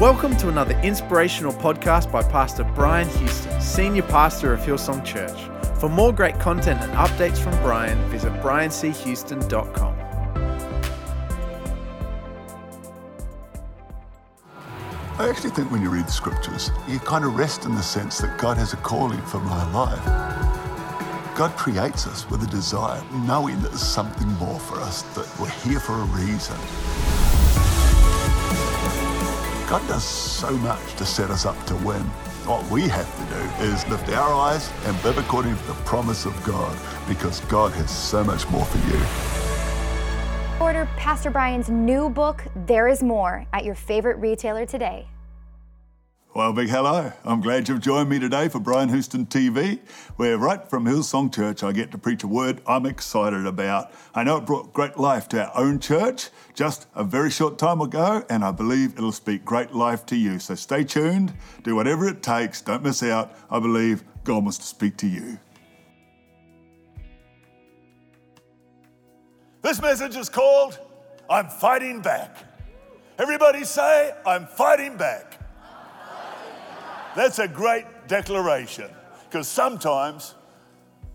Welcome to another inspirational podcast by Pastor Brian Houston, Senior Pastor of Hillsong Church. For more great content and updates from Brian, visit brianchouston.com. I actually think when you read the scriptures, you kind of rest in the sense that God has a calling for my life. God creates us with a desire, knowing that there's something more for us, that we're here for a reason. God does so much to set us up to win. What we have to do is lift our eyes and live according to the promise of God because God has so much more for you. Order Pastor Brian's new book, There Is More, at your favorite retailer today. Well, big hello. I'm glad you've joined me today for Brian Houston TV, where right from Hillsong Church I get to preach a word I'm excited about. I know it brought great life to our own church just a very short time ago, and I believe it'll speak great life to you. So stay tuned, do whatever it takes, don't miss out. I believe God wants to speak to you. This message is called I'm Fighting Back. Everybody say, I'm fighting back. That's a great declaration because sometimes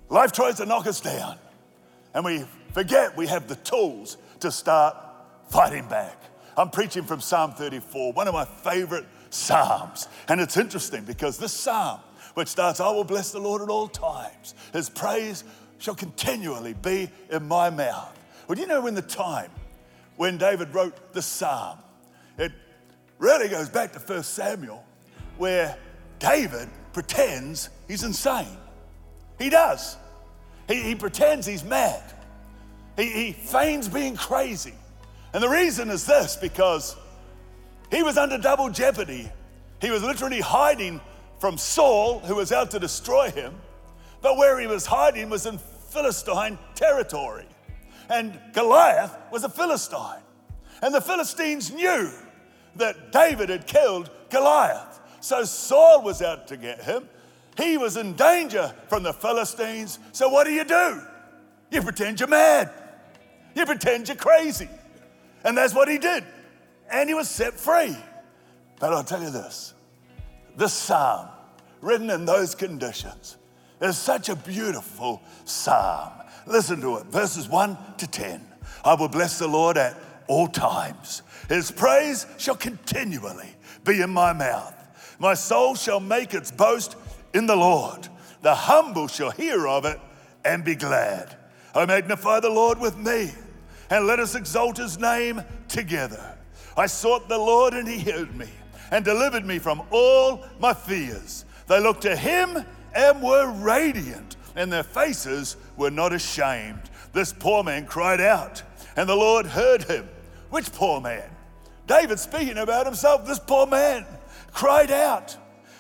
life tries to knock us down and we forget we have the tools to start fighting back. I'm preaching from Psalm 34, one of my favorite Psalms. And it's interesting because this Psalm, which starts, I will bless the Lord at all times, his praise shall continually be in my mouth. Well, do you know when the time when David wrote the Psalm? It really goes back to 1 Samuel, where David pretends he's insane. He does. He, he pretends he's mad. He, he feigns being crazy. And the reason is this because he was under double jeopardy. He was literally hiding from Saul, who was out to destroy him, but where he was hiding was in Philistine territory. And Goliath was a Philistine. And the Philistines knew that David had killed Goliath. So Saul was out to get him. He was in danger from the Philistines. So what do you do? You pretend you're mad. You pretend you're crazy. And that's what he did. And he was set free. But I'll tell you this this psalm, written in those conditions, is such a beautiful psalm. Listen to it, verses 1 to 10. I will bless the Lord at all times. His praise shall continually be in my mouth. My soul shall make its boast in the Lord. The humble shall hear of it and be glad. I magnify the Lord with me, and let us exalt his name together. I sought the Lord, and he heard me and delivered me from all my fears. They looked to him and were radiant, and their faces were not ashamed. This poor man cried out, and the Lord heard him. Which poor man? David speaking about himself, this poor man cried out,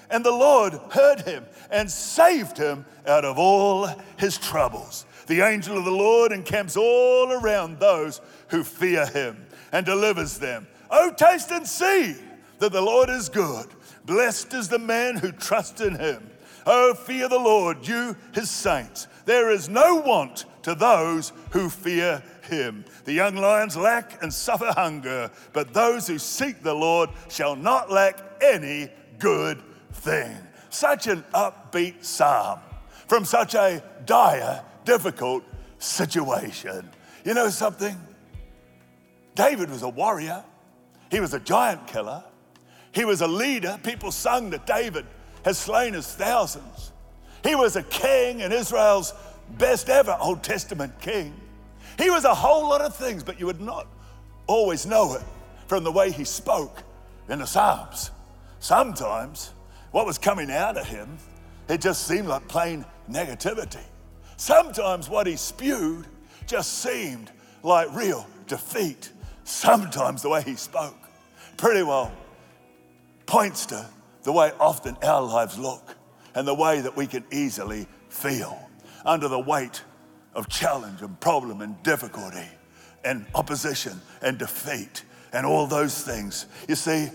and the Lord heard him and saved him out of all his troubles. The angel of the Lord encamps all around those who fear him and delivers them. Oh, taste and see that the Lord is good. Blessed is the man who trusts in him. Oh, fear the Lord, you his saints. There is no want to those who fear him. The young lions lack and suffer hunger, but those who seek the Lord shall not lack any good thing. Such an upbeat psalm from such a dire, difficult situation. You know something? David was a warrior, he was a giant killer, he was a leader. People sung that David has slain his thousands. He was a king and Israel's best ever Old Testament king. He was a whole lot of things, but you would not always know it from the way he spoke in the Psalms. Sometimes what was coming out of him, it just seemed like plain negativity. Sometimes what he spewed just seemed like real defeat. Sometimes the way he spoke pretty well points to the way often our lives look and the way that we can easily feel under the weight of challenge and problem and difficulty and opposition and defeat and all those things. You see,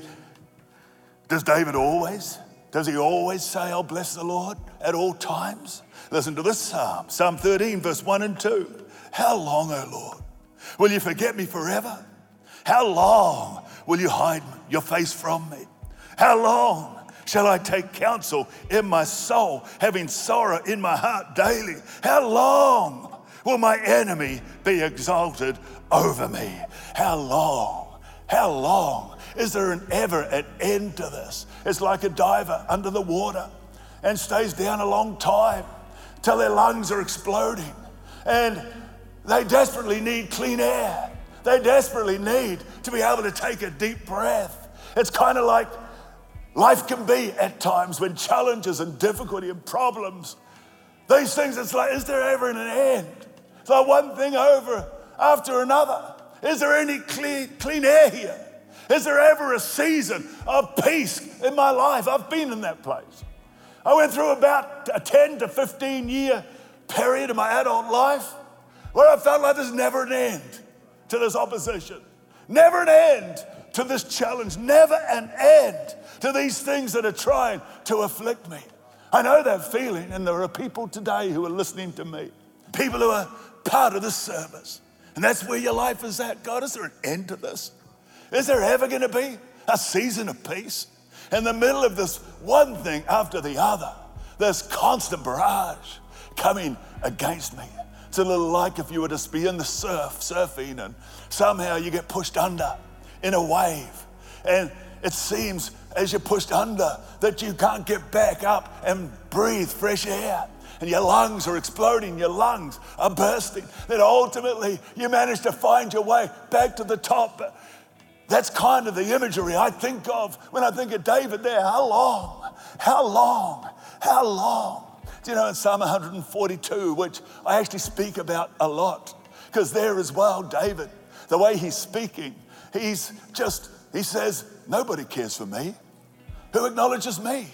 does David always? Does he always say, I'll bless the Lord at all times? Listen to this psalm, Psalm 13, verse 1 and 2. How long, O Lord, will you forget me forever? How long will you hide your face from me? How long shall I take counsel in my soul, having sorrow in my heart daily? How long will my enemy be exalted over me? How long? How long? Is there an ever an end to this? It's like a diver under the water and stays down a long time till their lungs are exploding. And they desperately need clean air. They desperately need to be able to take a deep breath. It's kind of like life can be at times when challenges and difficulty and problems, these things, it's like, is there ever an end? Like one thing over after another. Is there any clean, clean air here? Is there ever a season of peace in my life? I've been in that place. I went through about a 10 to 15 year period in my adult life where I felt like there's never an end to this opposition, never an end to this challenge, never an end to these things that are trying to afflict me. I know that feeling, and there are people today who are listening to me, people who are part of the service. And that's where your life is at. God, is there an end to this? Is there ever going to be a season of peace? In the middle of this one thing after the other, there's constant barrage coming against me. It's a little like if you were to be in the surf, surfing, and somehow you get pushed under in a wave. And it seems as you're pushed under that you can't get back up and breathe fresh air. And your lungs are exploding, your lungs are bursting. That ultimately you manage to find your way back to the top. That's kind of the imagery I think of when I think of David there. How long? How long? How long? Do you know in Psalm 142, which I actually speak about a lot, because there as well, David, the way he's speaking, he's just, he says, Nobody cares for me. Who acknowledges me?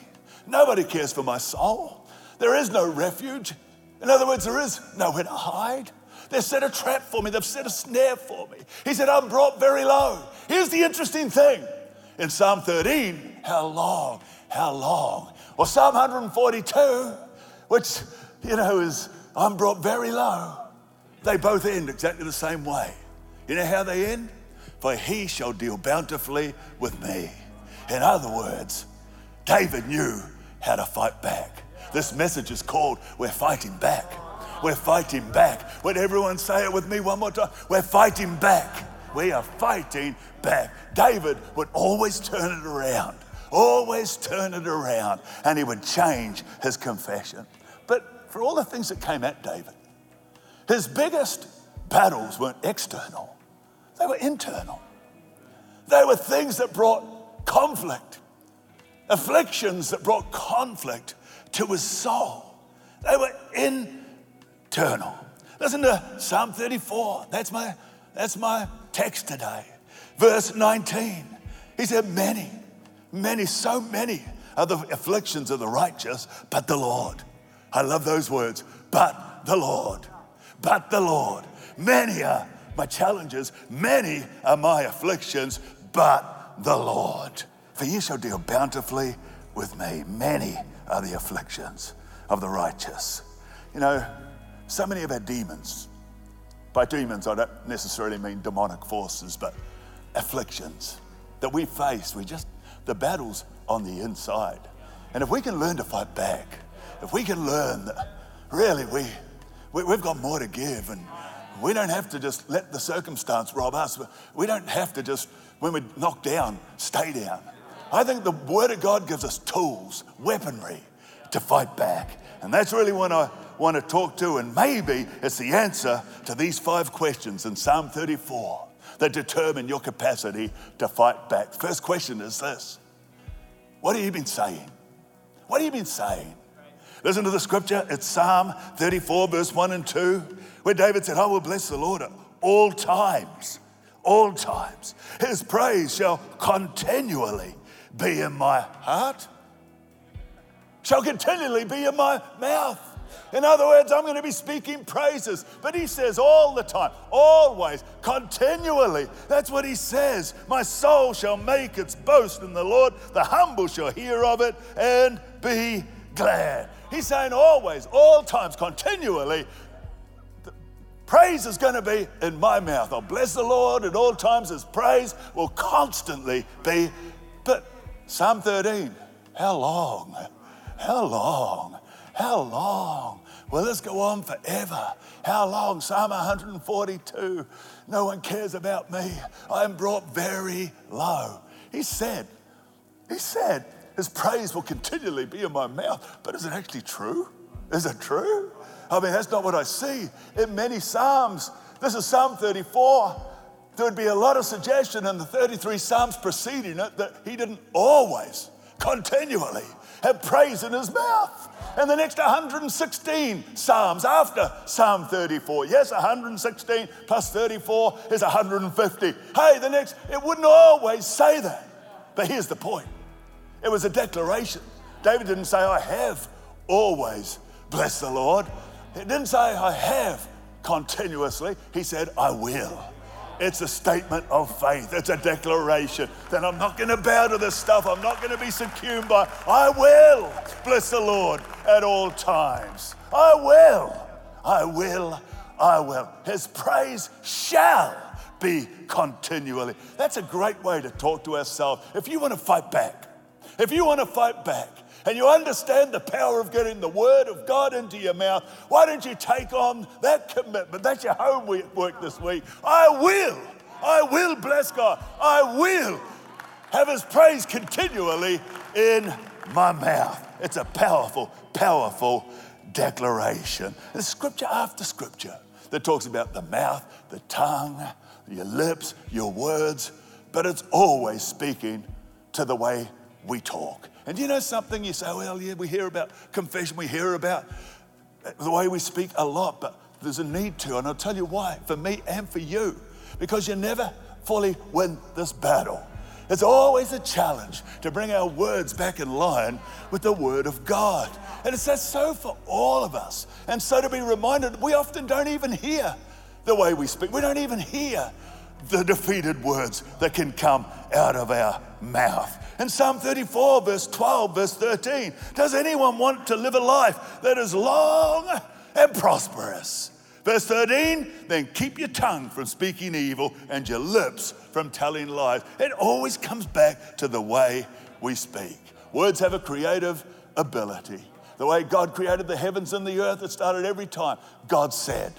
Nobody cares for my soul. There is no refuge. In other words, there is nowhere to hide. They've set a trap for me, they've set a snare for me. He said, I'm brought very low. Here's the interesting thing in Psalm 13, how long, how long? Or Psalm 142, which, you know, is I'm brought very low. They both end exactly the same way. You know how they end? For he shall deal bountifully with me. In other words, David knew how to fight back. This message is called We're Fighting Back. We're fighting back. Would everyone say it with me one more time? We're fighting back. We are fighting back. David would always turn it around, always turn it around, and he would change his confession. But for all the things that came at David, his biggest battles weren't external, they were internal. They were things that brought conflict, afflictions that brought conflict to his soul. They were internal. Listen to Psalm 34. That's my, that's my text today. Verse 19. He said, Many, many, so many are the afflictions of the righteous, but the Lord. I love those words. But the Lord. But the Lord. Many are my challenges, many are my afflictions, but the Lord. For you shall deal bountifully with me. Many are the afflictions of the righteous. You know, so many of our demons, by demons, I don't necessarily mean demonic forces, but afflictions that we face, we just, the battle's on the inside. And if we can learn to fight back, if we can learn that really we, we, have got more to give and we don't have to just let the circumstance rob us. We don't have to just, when we're knocked down, stay down. I think the Word of God gives us tools, weaponry to fight back. And that's really what I want to talk to. And maybe it's the answer to these five questions in Psalm 34 that determine your capacity to fight back. First question is this What have you been saying? What have you been saying? Listen to the scripture. It's Psalm 34, verse 1 and 2, where David said, I will bless the Lord at all times. All times. His praise shall continually be in my heart, shall continually be in my mouth. In other words, I'm going to be speaking praises. But he says all the time, always, continually. That's what he says. My soul shall make its boast in the Lord. The humble shall hear of it and be glad. He's saying always, all times, continually, praise is going to be in my mouth. I'll bless the Lord at all times. His praise will constantly be. But Psalm 13, how long? How long? How long? Will this go on forever? How long? Psalm 142, no one cares about me. I am brought very low. He said, He said, His praise will continually be in my mouth. But is it actually true? Is it true? I mean, that's not what I see in many Psalms. This is Psalm 34. There would be a lot of suggestion in the 33 Psalms preceding it that he didn't always, continually have praise in his mouth. And the next 116 Psalms after Psalm 34. Yes, 116 plus 34 is 150. Hey, the next, it wouldn't always say that. But here's the point it was a declaration. David didn't say, I have always blessed the Lord. He didn't say, I have continuously. He said, I will. It's a statement of faith. It's a declaration that I'm not going to bow to this stuff. I'm not going to be succumbed by. I will bless the Lord at all times. I will. I will. I will. His praise shall be continually. That's a great way to talk to ourselves. If you want to fight back, if you want to fight back, and you understand the power of getting the word of God into your mouth, why don't you take on that commitment? That's your homework this week. I will, I will bless God. I will have his praise continually in my mouth. It's a powerful, powerful declaration. There's scripture after scripture that talks about the mouth, the tongue, your lips, your words, but it's always speaking to the way we talk. And you know something? You say, oh, well, yeah, we hear about confession, we hear about the way we speak a lot, but there's a need to. And I'll tell you why, for me and for you, because you never fully win this battle. It's always a challenge to bring our words back in line with the Word of God. And it's that's so for all of us. And so to be reminded, we often don't even hear the way we speak. We don't even hear the defeated words that can come out of our mouth. In Psalm 34, verse 12, verse 13, does anyone want to live a life that is long and prosperous? Verse 13, then keep your tongue from speaking evil and your lips from telling lies. It always comes back to the way we speak. Words have a creative ability. The way God created the heavens and the earth, it started every time. God said,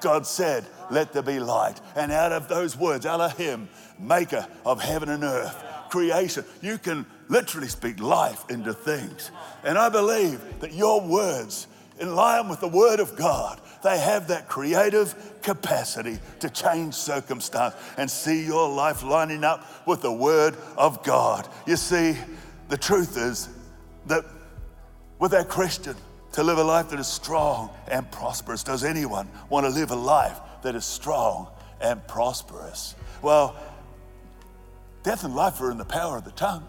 God said, let there be light. And out of those words, Elohim, maker of heaven and earth, creation, you can literally speak life into things. And I believe that your words, in line with the word of God, they have that creative capacity to change circumstance and see your life lining up with the word of God. You see, the truth is that with our Christian, to live a life that is strong and prosperous. Does anyone want to live a life that is strong and prosperous? Well, death and life are in the power of the tongue.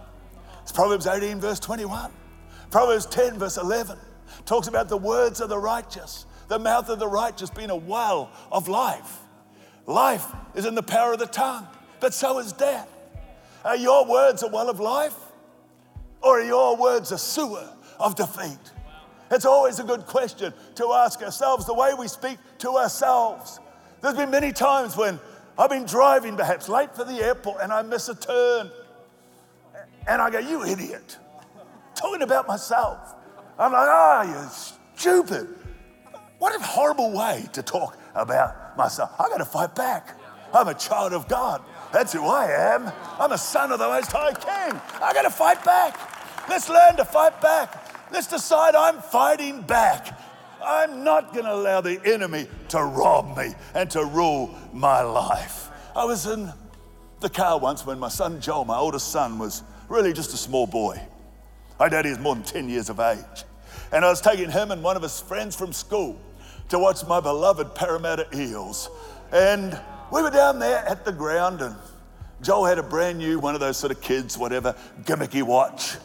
It's Proverbs 18, verse 21. Proverbs 10, verse 11 talks about the words of the righteous, the mouth of the righteous being a well of life. Life is in the power of the tongue, but so is death. Are your words a well of life? Or are your words a sewer of defeat? It's always a good question to ask ourselves the way we speak to ourselves. There's been many times when I've been driving, perhaps late for the airport, and I miss a turn. And I go, You idiot. Talking about myself. I'm like, Ah, oh, you stupid. What a horrible way to talk about myself. I got to fight back. I'm a child of God. That's who I am. I'm a son of the Most High King. I got to fight back. Let's learn to fight back. Let's decide I'm fighting back. I'm not going to allow the enemy to rob me and to rule my life. I was in the car once when my son Joel, my oldest son, was really just a small boy. My daddy is more than 10 years of age. And I was taking him and one of his friends from school to watch my beloved Parramatta Eels. And we were down there at the ground, and Joel had a brand new, one of those sort of kids, whatever, gimmicky watch.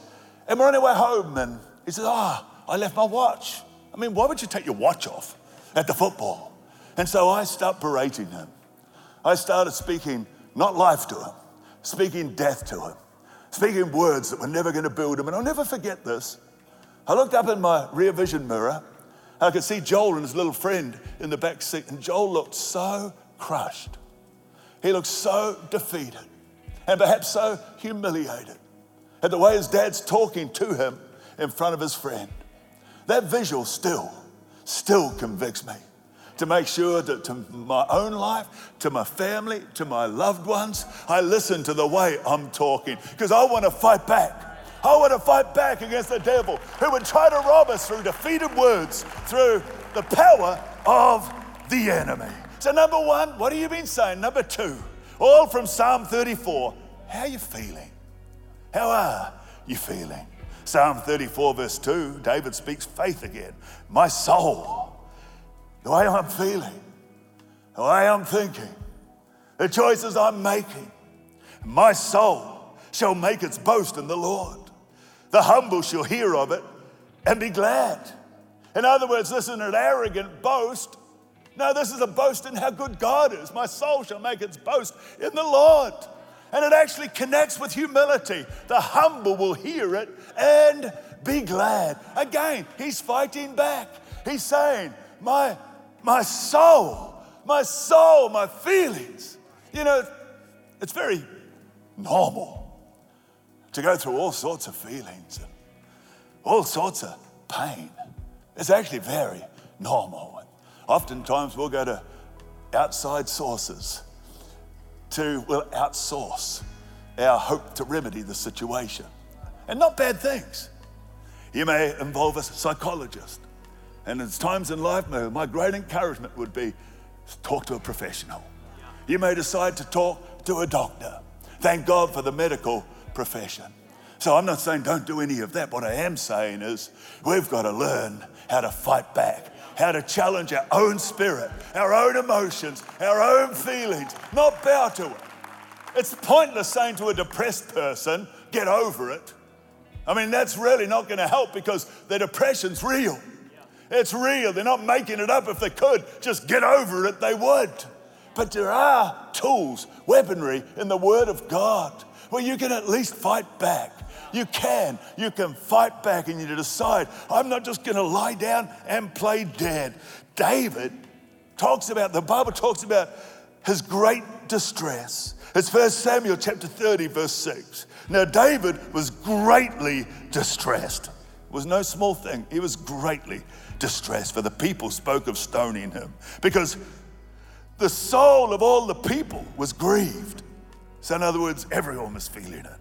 And we're on our way home, and he says, Ah, oh, I left my watch. I mean, why would you take your watch off at the football? And so I start berating him. I started speaking not life to him, speaking death to him, speaking words that were never going to build him. And I'll never forget this. I looked up in my rear vision mirror. I could see Joel and his little friend in the back seat, and Joel looked so crushed. He looked so defeated and perhaps so humiliated. at the way his dad's talking to him in front of his friend. That visual still, still convicts me to make sure that to my own life, to my family, to my loved ones, I listen to the way I'm talking because I want to fight back. I want to fight back against the devil who would try to rob us through defeated words, through the power of the enemy. So, number one, what have you been saying? Number two, all from Psalm 34. How are you feeling? How are you feeling? Psalm 34, verse 2, David speaks faith again. My soul, the way I'm feeling, the way I'm thinking, the choices I'm making, my soul shall make its boast in the Lord. The humble shall hear of it and be glad. In other words, this isn't an arrogant boast. No, this is a boast in how good God is. My soul shall make its boast in the Lord. And it actually connects with humility. The humble will hear it and be glad. Again, he's fighting back. He's saying, My, my soul, my soul, my feelings. You know, it's very normal to go through all sorts of feelings and all sorts of pain. It's actually very normal. Oftentimes we'll go to outside sources to, well, outsource our hope to remedy the situation. And not bad things. You may involve a psychologist. And there's times in life, my great encouragement would be talk to a professional. You may decide to talk to a doctor. Thank God for the medical profession. So I'm not saying don't do any of that. What I am saying is we've got to learn how to fight back, how to challenge our own spirit, our own emotions, our own feelings, not bow to it. It's pointless saying to a depressed person, get over it. I mean, that's really not going to help because the depression's real. It's real. They're not making it up. If they could just get over it, they would. But there are tools, weaponry in the Word of God where you can at least fight back. You can. You can fight back and you decide, I'm not just going to lie down and play dead. David talks about, the Bible talks about his great distress. It's 1 Samuel chapter 30, verse 6. Now, David was greatly distressed. It was no small thing. He was greatly distressed, for the people spoke of stoning him because the soul of all the people was grieved. So, in other words, everyone was feeling it.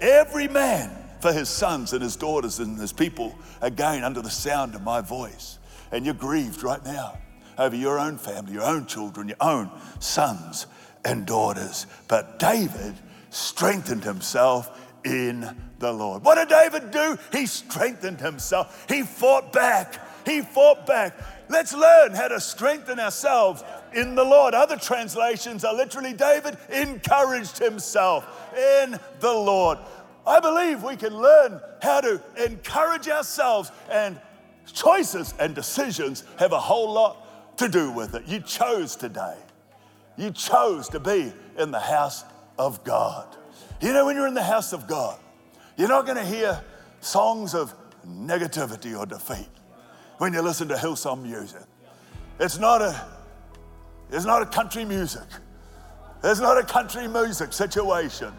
Every man for his sons and his daughters and his people, again, under the sound of my voice. And you're grieved right now over your own family, your own children, your own sons and daughters. But David strengthened himself in the Lord. What did David do? He strengthened himself. He fought back. He fought back. Let's learn how to strengthen ourselves in the Lord. Other translations are literally David encouraged himself in the Lord. I believe we can learn how to encourage ourselves, and choices and decisions have a whole lot to do with it. You chose today, you chose to be in the house of God. You know, when you're in the house of God, you're not going to hear songs of negativity or defeat when you listen to Hillsong music. It's not a, it's not a country music. It's not a country music situation.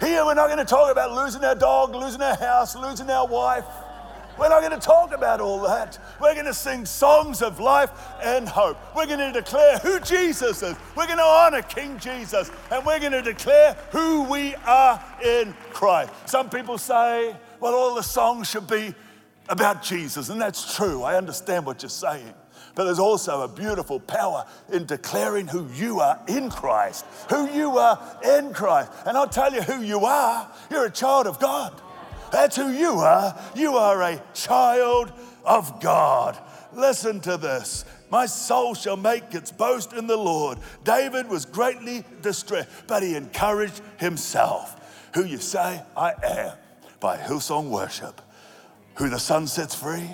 Here, we're not going to talk about losing our dog, losing our house, losing our wife. We're not going to talk about all that. We're going to sing songs of life and hope. We're going to declare who Jesus is. We're going to honor King Jesus. And we're going to declare who we are in Christ. Some people say, well, all the songs should be about Jesus. And that's true. I understand what you're saying. But there's also a beautiful power in declaring who you are in Christ, who you are in Christ. And I'll tell you who you are. You're a child of God. That's who you are. You are a child of God. Listen to this. My soul shall make its boast in the Lord. David was greatly distressed, but he encouraged himself. Who you say I am by Hillsong Worship. Who the Son sets free,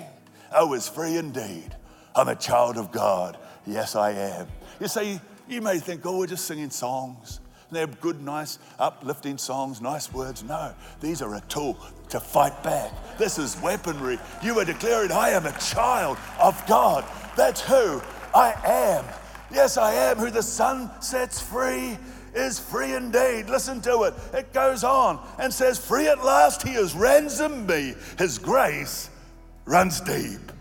oh, is free indeed. I'm a child of God. Yes, I am. You say, you may think, oh, we're just singing songs. They're good, nice, uplifting songs, nice words. No, these are a tool to fight back. This is weaponry. You are declaring, I am a child of God. That's who I am. Yes, I am who the Son sets free is free indeed. Listen to it. It goes on and says, Free at last, he has ransomed me. His grace runs deep.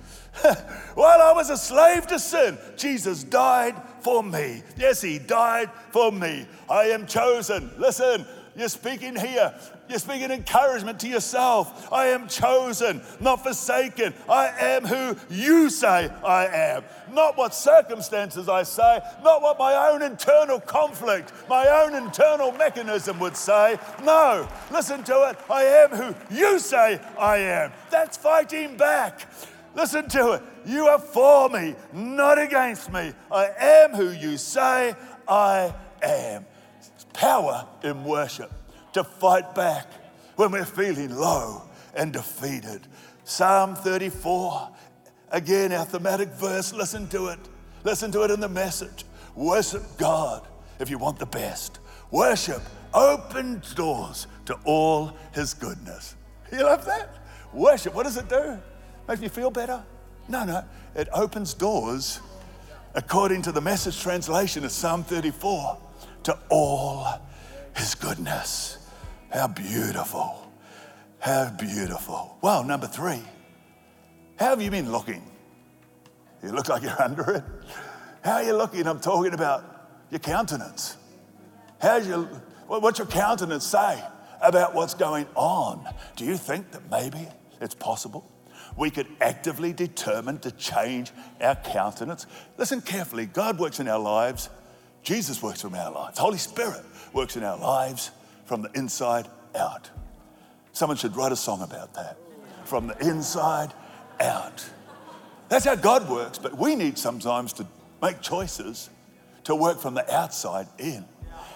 While I was a slave to sin, Jesus died for me. Yes, he died for me. I am chosen. Listen, you're speaking here. You're speaking encouragement to yourself. I am chosen, not forsaken. I am who you say I am. Not what circumstances I say, not what my own internal conflict, my own internal mechanism would say. No, listen to it. I am who you say I am. That's fighting back. Listen to it. You are for me, not against me. I am who you say I am. Power in worship to fight back when we're feeling low and defeated. Psalm 34, again, our thematic verse. Listen to it. Listen to it in the message. Worship God if you want the best. Worship opens doors to all his goodness. You love that? Worship, what does it do? Makes you feel better? No, no. It opens doors, according to the message translation of Psalm 34, to all his goodness. How beautiful. How beautiful. Well, number three, how have you been looking? You look like you're under it. How are you looking? I'm talking about your countenance. How's your, what's your countenance say about what's going on? Do you think that maybe it's possible we could actively determine to change our countenance? Listen carefully God works in our lives, Jesus works in our lives, Holy Spirit works in our lives from the inside out. Someone should write a song about that. From the inside out. That's how God works, but we need sometimes to make choices to work from the outside in.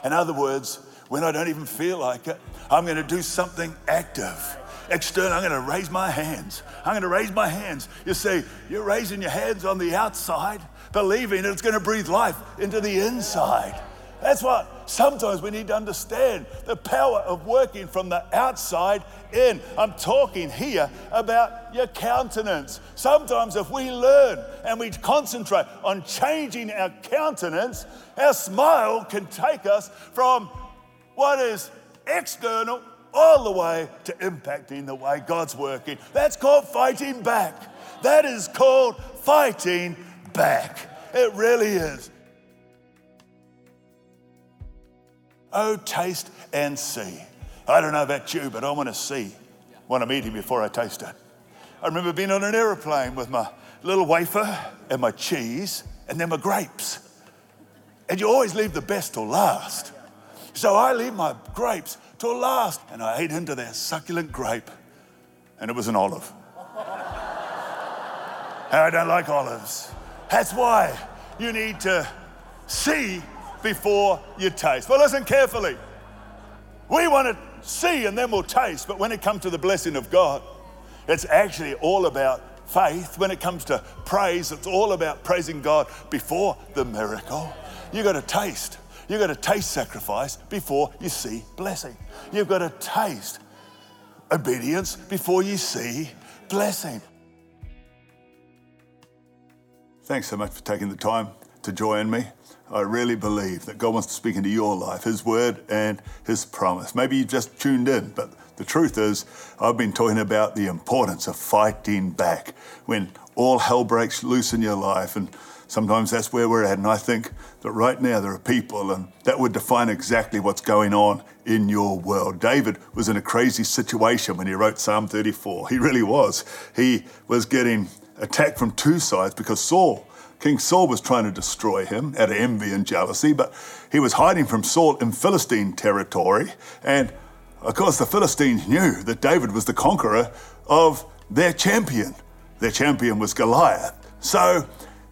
In other words, when I don't even feel like it, I'm going to do something active. External, I'm going to raise my hands. I'm going to raise my hands. You see, you're raising your hands on the outside, believing it's going to breathe life into the inside. That's what sometimes we need to understand the power of working from the outside in. I'm talking here about your countenance. Sometimes, if we learn and we concentrate on changing our countenance, our smile can take us from what is external all the way to impacting the way God's working. That's called fighting back. That is called fighting back. It really is. Oh, taste and see. I don't know about you, but I want to see I'm eating before I taste it. I remember being on an aeroplane with my little wafer and my cheese and then my grapes. And you always leave the best till last. So I leave my grapes till last. And I ate into that succulent grape, and it was an olive. and I don't like olives. That's why you need to see before you taste. Well, listen carefully. We want to see and then we'll taste, but when it comes to the blessing of God, it's actually all about faith. When it comes to praise, it's all about praising God before the miracle. You got to taste. You got to taste sacrifice before you see blessing. You've got to taste obedience before you see blessing. Thanks so much for taking the time to join me. I really believe that God wants to speak into your life, His word and His promise. Maybe you just tuned in, but the truth is, I've been talking about the importance of fighting back when all hell breaks loose in your life. And sometimes that's where we're at. And I think that right now there are people, and that would define exactly what's going on in your world. David was in a crazy situation when he wrote Psalm 34. He really was. He was getting attacked from two sides because Saul King Saul was trying to destroy him out of envy and jealousy, but he was hiding from Saul in Philistine territory. And of course, the Philistines knew that David was the conqueror of their champion. Their champion was Goliath. So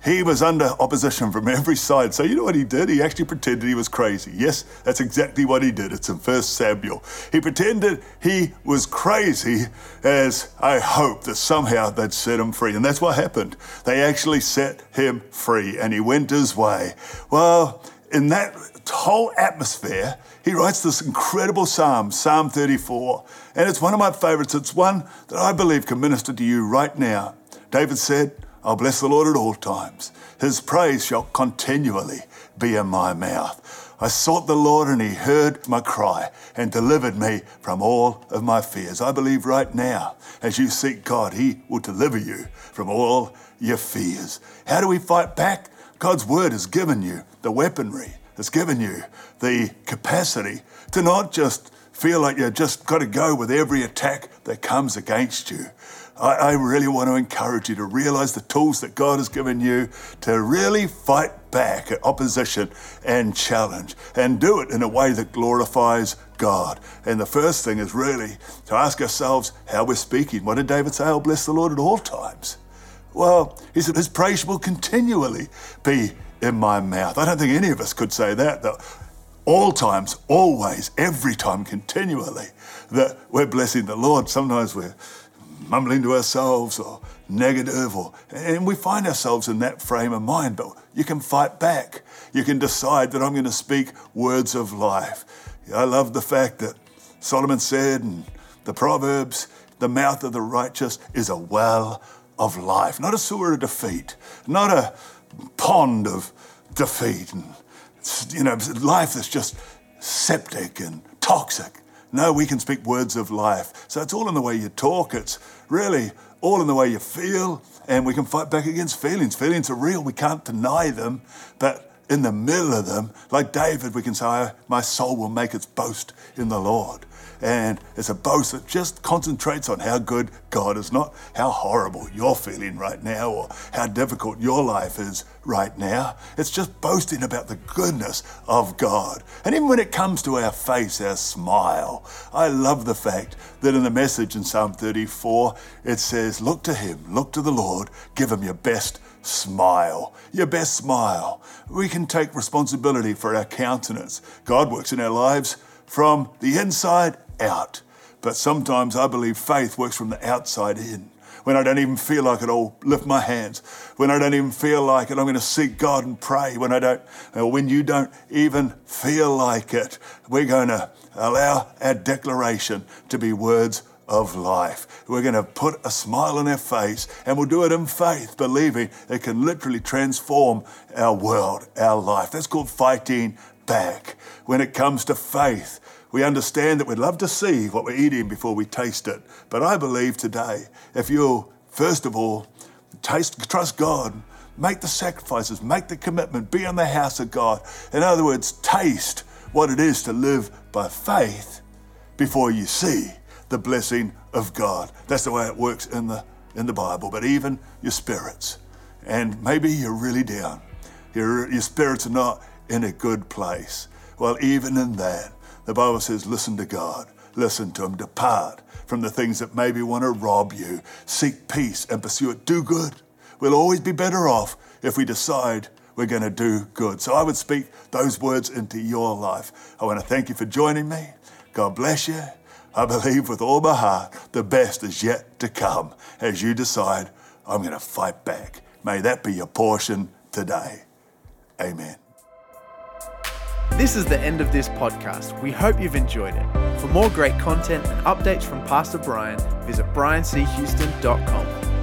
he was under opposition from every side. So you know what he did? He actually pretended he was crazy. Yes, that's exactly what he did. It's in First Samuel. He pretended he was crazy as I hope that somehow they'd set him free. And that's what happened. They actually set him free and he went his way. Well, in that whole atmosphere, he writes this incredible psalm, Psalm 34. And it's one of my favorites. It's one that I believe can minister to you right now. David said, I'll bless the Lord at all times. His praise shall continually be in my mouth. I sought the Lord and he heard my cry and delivered me from all of my fears. I believe right now, as you seek God, he will deliver you from all your fears. How do we fight back? God's word has given you the weaponry, has given you the capacity to not just feel like you've just got to go with every attack that comes against you. I, I, really want to encourage you to realize the tools that God has given you to really fight back at opposition and challenge and do it in a way that glorifies God. And the first thing is really to ask ourselves how we're speaking. What did David say? I'll bless the Lord at all times. Well, he said, His praise will continually be in my mouth. I don't think any of us could say that, though all times, always, every time, continually, that we're blessing the Lord. Sometimes we're mumbling to ourselves or negative, or, and we find ourselves in that frame of mind, but you can fight back. You can decide that I'm going to speak words of life. I love the fact that Solomon said in the Proverbs, the mouth of the righteous is a well of life, not a sewer of defeat, not a pond of defeat. And you know, life that's just septic and toxic. No, we can speak words of life. So it's all in the way you talk. It's really all in the way you feel. And we can fight back against feelings. Feelings are real. We can't deny them. But in the middle of them, like David, we can say, My soul will make its boast in the Lord. And it's a boast that just concentrates on how good God is, not how horrible you're feeling right now or how difficult your life is right now. It's just boasting about the goodness of God. And even when it comes to our face, our smile, I love the fact that in the message in Psalm 34, it says, Look to Him, look to the Lord, give Him your best smile, your best smile. We can take responsibility for our countenance. God works in our lives from the inside out. But sometimes I believe faith works from the outside in. When I don't even feel like it, I'll lift my hands. When I don't even feel like it, I'm going to seek God and pray. When I don't, or when you don't even feel like it, we're going to allow our declaration to be words of life. We're going to put a smile on our face and we'll do it in faith, believing it can literally transform our world, our life. That's called fighting back. When it comes to faith, we understand that we'd love to see what we're eating before we taste it. But I believe today, if you'll, first of all, taste, trust God, make the sacrifices, make the commitment, be in the house of God. In other words, taste what it is to live by faith before you see the blessing of God. That's the way it works in the in the Bible. But even your spirits, and maybe you're really down. Your, your spirits are not in a good place. Well, even in that, the Bible says, listen to God, listen to Him, depart from the things that maybe want to rob you. Seek peace and pursue it. Do good. We'll always be better off if we decide we're going to do good. So I would speak those words into your life. I want to thank you for joining me. God bless you. I believe with all my heart the best is yet to come as you decide, I'm going to fight back. May that be your portion today. Amen. This is the end of this podcast. We hope you've enjoyed it. For more great content and updates from Pastor Brian, visit brianchouston.com.